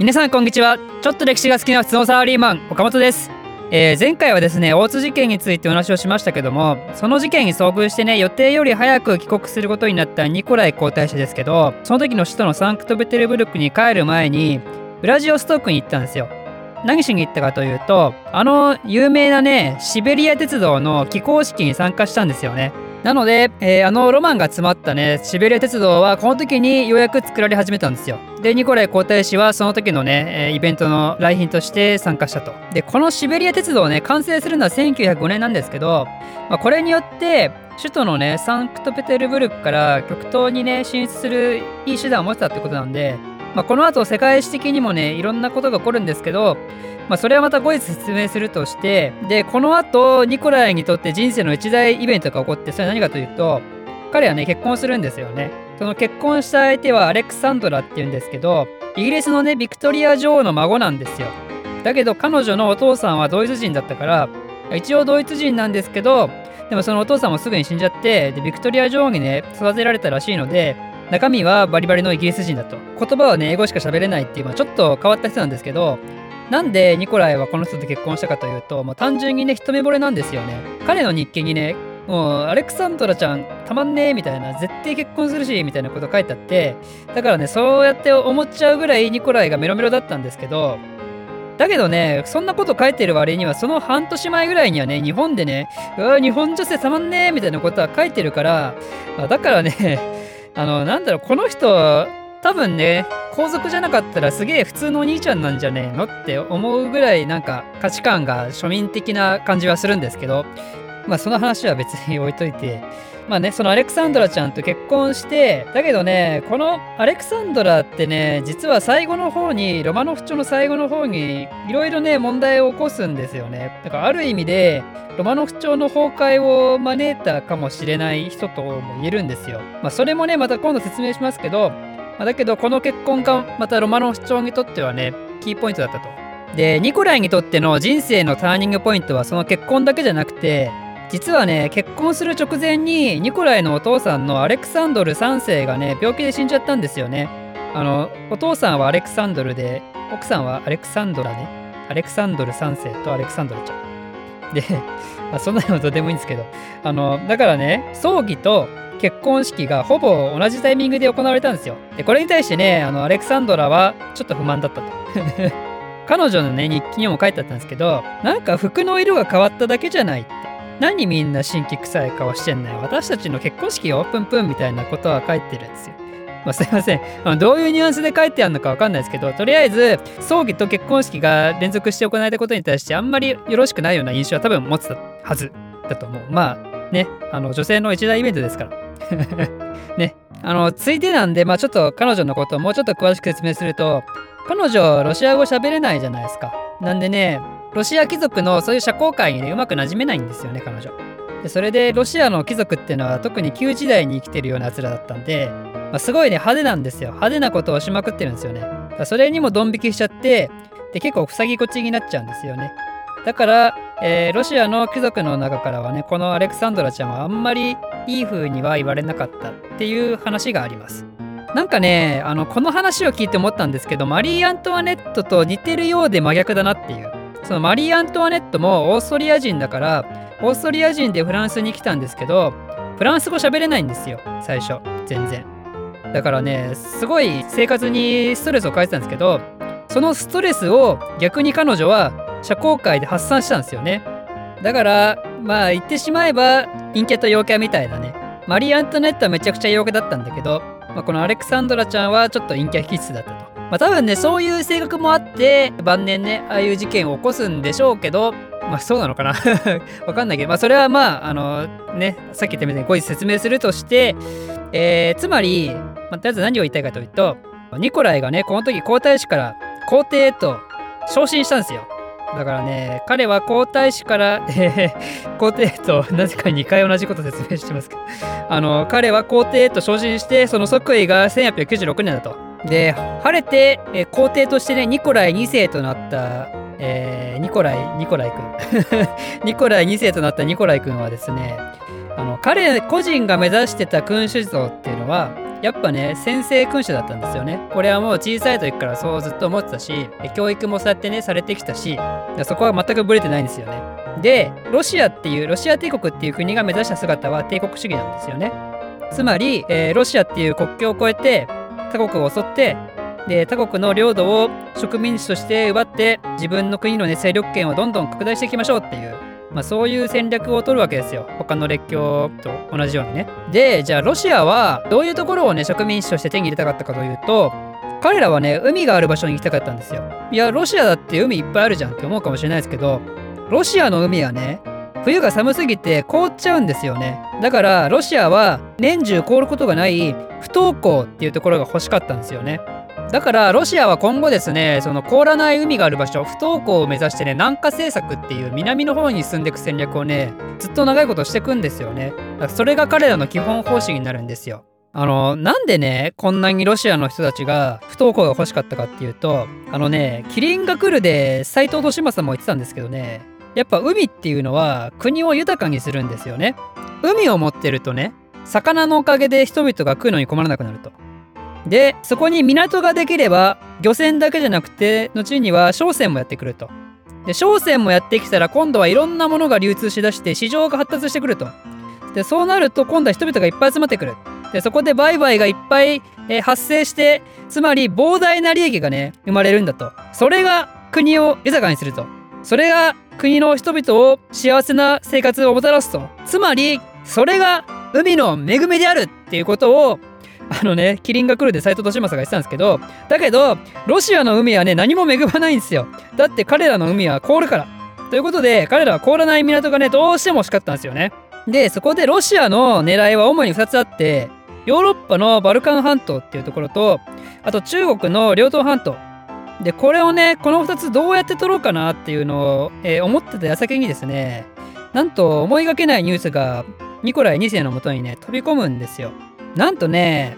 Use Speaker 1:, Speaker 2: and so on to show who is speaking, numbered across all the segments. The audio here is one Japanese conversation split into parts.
Speaker 1: 皆さんこんにちは。ちょっと歴史が好きな普通のサラリーマン岡本です、えー、前回はですね大津事件についてお話をしましたけどもその事件に遭遇してね予定より早く帰国することになったニコライ皇太子ですけどその時の首都のサンクトペテルブルクに帰る前にウラジオストークに行ったんですよ。何しに行ったかというとあの有名なねシベリア鉄道の起工式に参加したんですよね。なので、えー、あのロマンが詰まったね、シベリア鉄道はこの時にようやく作られ始めたんですよ。で、ニコライ皇太子はその時のね、えイベントの来賓として参加したと。で、このシベリア鉄道ね、完成するのは1905年なんですけど、まあ、これによって、首都のね、サンクトペテルブルクから極東にね、進出するいい手段を持ってたってことなんで、まあ、この後世界史的にもね、いろんなことが起こるんですけど、まあ、それはまた後日説明するとして、で、この後、ニコライにとって人生の一大イベントが起こって、それは何かというと、彼はね、結婚するんですよね。その結婚した相手はアレクサンドラっていうんですけど、イギリスのね、ビクトリア女王の孫なんですよ。だけど彼女のお父さんはドイツ人だったから、一応ドイツ人なんですけど、でもそのお父さんもすぐに死んじゃって、で、ビクトリア女王にね、育てられたらしいので、中身はバリバリのイギリス人だと。言葉はね、英語しか喋れないっていう、まあ、ちょっと変わった人なんですけど、なんでニコライはこの人と結婚したかというと、もう単純にね、一目惚れなんですよね。彼の日記にね、もうアレクサンドラちゃんたまんねえみたいな、絶対結婚するし、みたいなこと書いてあって、だからね、そうやって思っちゃうぐらいニコライがメロメロだったんですけど、だけどね、そんなこと書いてる割には、その半年前ぐらいにはね、日本でね、うわ、日本女性たまんねえみたいなことは書いてるから、だからね、あの、なんだろう、この人、多分ね、皇族じゃなかったらすげえ普通のお兄ちゃんなんじゃねえのって思うぐらいなんか価値観が庶民的な感じはするんですけど、まあその話は別に置いといて、まあね、そのアレクサンドラちゃんと結婚して、だけどね、このアレクサンドラってね、実は最後の方に、ロマノフ朝の最後の方に、いろいろね、問題を起こすんですよね。だからある意味で、ロマノフ朝の崩壊を招いたかもしれない人とも言えるんですよ。まあそれもね、また今度説明しますけど、まあ、だけどこの結婚がまたロマノフ朝にとってはねキーポイントだったと。でニコライにとっての人生のターニングポイントはその結婚だけじゃなくて実はね結婚する直前にニコライのお父さんのアレクサンドル3世がね病気で死んじゃったんですよね。あのお父さんはアレクサンドルで奥さんはアレクサンドラね。アレクサンドル3世とアレクサンドルちゃん。で、まあ、そんなのどうでもいいんですけどあのだからね葬儀と結婚式がほぼ同じタイミングで行われたんですよ。で、これに対してね、あの、アレクサンドラはちょっと不満だったと。彼女のね、日記にも書いてあったんですけど、なんか服の色が変わっただけじゃないって。何みんな新規臭い顔してんのよ。私たちの結婚式よ、プンプンみたいなことは書いてるんですよ。まあ、すいませんあの。どういうニュアンスで書いてあるのかわかんないですけど、とりあえず、葬儀と結婚式が連続して行われたことに対して、あんまりよろしくないような印象は多分持ってたはずだと思う。まあ、ね、あの、女性の一大イベントですから。ね。あの、ついでなんで、まあちょっと彼女のことをもうちょっと詳しく説明すると、彼女、ロシア語喋れないじゃないですか。なんでね、ロシア貴族のそういう社交界にね、うまくなじめないんですよね、彼女。でそれで、ロシアの貴族っていうのは特に旧時代に生きてるような奴らだったんで、まあ、すごいね、派手なんですよ。派手なことをしまくってるんですよね。それにもドン引きしちゃって、で、結構塞ぎこちになっちゃうんですよね。だから、えー、ロシアの貴族の中からはね、このアレクサンドラちゃんはあんまりいい風には言われなかったっていう話があります。なんかね、あの、この話を聞いて思ったんですけど、マリー・アントワネットと似てるようで真逆だなっていう。そのマリー・アントワネットもオーストリア人だから、オーストリア人でフランスに来たんですけど、フランス語喋れないんですよ、最初。全然。だからね、すごい生活にストレスを感じたんですけど、そのストレスを逆に彼女は社交界で発散したんですよね。だから、まあ言ってしまえば陰キャと陽キャみたいなね。マリー・アントネットはめちゃくちゃ陽キャだったんだけど、まあ、このアレクサンドラちゃんはちょっと陰キャ気質だったと。まあ多分ね、そういう性格もあって、晩年ね、ああいう事件を起こすんでしょうけど、まあそうなのかな？わかんないけど、まあそれはまあ、あのね、さっき言ったみたいに後日説明するとして、えー、つまり、まあ、とりあえず何を言いたいかというと、ニコライがね、この時皇太子から皇帝へと昇進したんですよ。だからね、彼は皇太子から、えー、皇帝と なぜか2回同じこと説明してますけど、あの、彼は皇帝と昇進して、その即位が1896年だと。で、晴れて、えー、皇帝としてね、ニコライ2世となった、えー、ニコライ、ニコライ君。ニコライ2世となったニコライ君はですね、あの、彼個人が目指してた君主像っていうのは、やっぱね先制君主だったんですよね。これはもう小さい時からそうずっと思ってたし教育もそうやってねされてきたしそこは全くブレてないんですよね。でロシアっていうロシア帝国っていう国が目指した姿は帝国主義なんですよね。つまり、えー、ロシアっていう国境を越えて他国を襲ってで他国の領土を植民地として奪って自分の国の、ね、勢力圏をどんどん拡大していきましょうっていう、まあ、そういう戦略を取るわけですよ。他の列強と同じようにね。でじゃあロシアはどういうところをね植民地として手に入れたかったかというと彼らはね海がある場所に行きたかったんですよ。いやロシアだって海いっぱいあるじゃんって思うかもしれないですけどロシアの海はね冬が寒すぎて凍っちゃうんですよね。だからロシアは年中凍ることがない不凍港っていうところが欲しかったんですよね。だからロシアは今後ですねその凍らない海がある場所不凍港を目指してね南下政策っていう南の方に進んでいく戦略をねずっと長いことしてくんですよね。それが彼らの基本方針になるんですよ。あのなんでねこんなにロシアの人たちが不登校が欲しかったかっていうとあのねキリンが来るで斎藤利正も言ってたんですけどねやっぱ海っていうのは国を豊かにするんですよね。海を持ってるとね魚のおかげで人々が食うのに困らなくなると。でそこに港ができれば漁船だけじゃなくて後には商船もやってくると。で商船もやってきたら今度はいろんなものが流通しだして市場が発達してくると。でそうなると今度は人々がいっぱい集まってくる。でそこで売買がいっぱい、え、発生してつまり膨大な利益がね生まれるんだと。それが国を豊かにすると。それが国の人々を幸せな生活をもたらすと。つまりそれが海の恵みであるっていうことをあのね、キリンが来るで斎藤利正が言ってたんですけど、だけど、ロシアの海はね、何も恵まないんですよ。だって彼らの海は凍るから。ということで、彼らは凍らない港がね、どうしても欲しかったんですよね。で、そこでロシアの狙いは主に2つあって、ヨーロッパのバルカン半島っていうところと、あと中国の両島半島。で、これをね、この2つどうやって取ろうかなっていうのを、えー、思ってた矢先にですね、なんと思いがけないニュースがニコライ2世のもとにね、飛び込むんですよ。なんとね、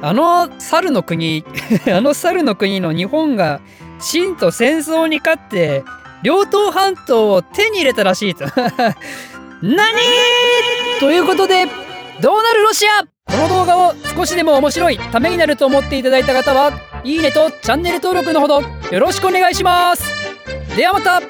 Speaker 1: あの猿の国、あの猿の国の日本が秦と戦争に勝って、両党半島を手に入れたらしいと。何？ということで、どうなるロシア？この動画を少しでも面白い、ためになると思っていただいた方は、いいねとチャンネル登録のほどよろしくお願いします。ではまた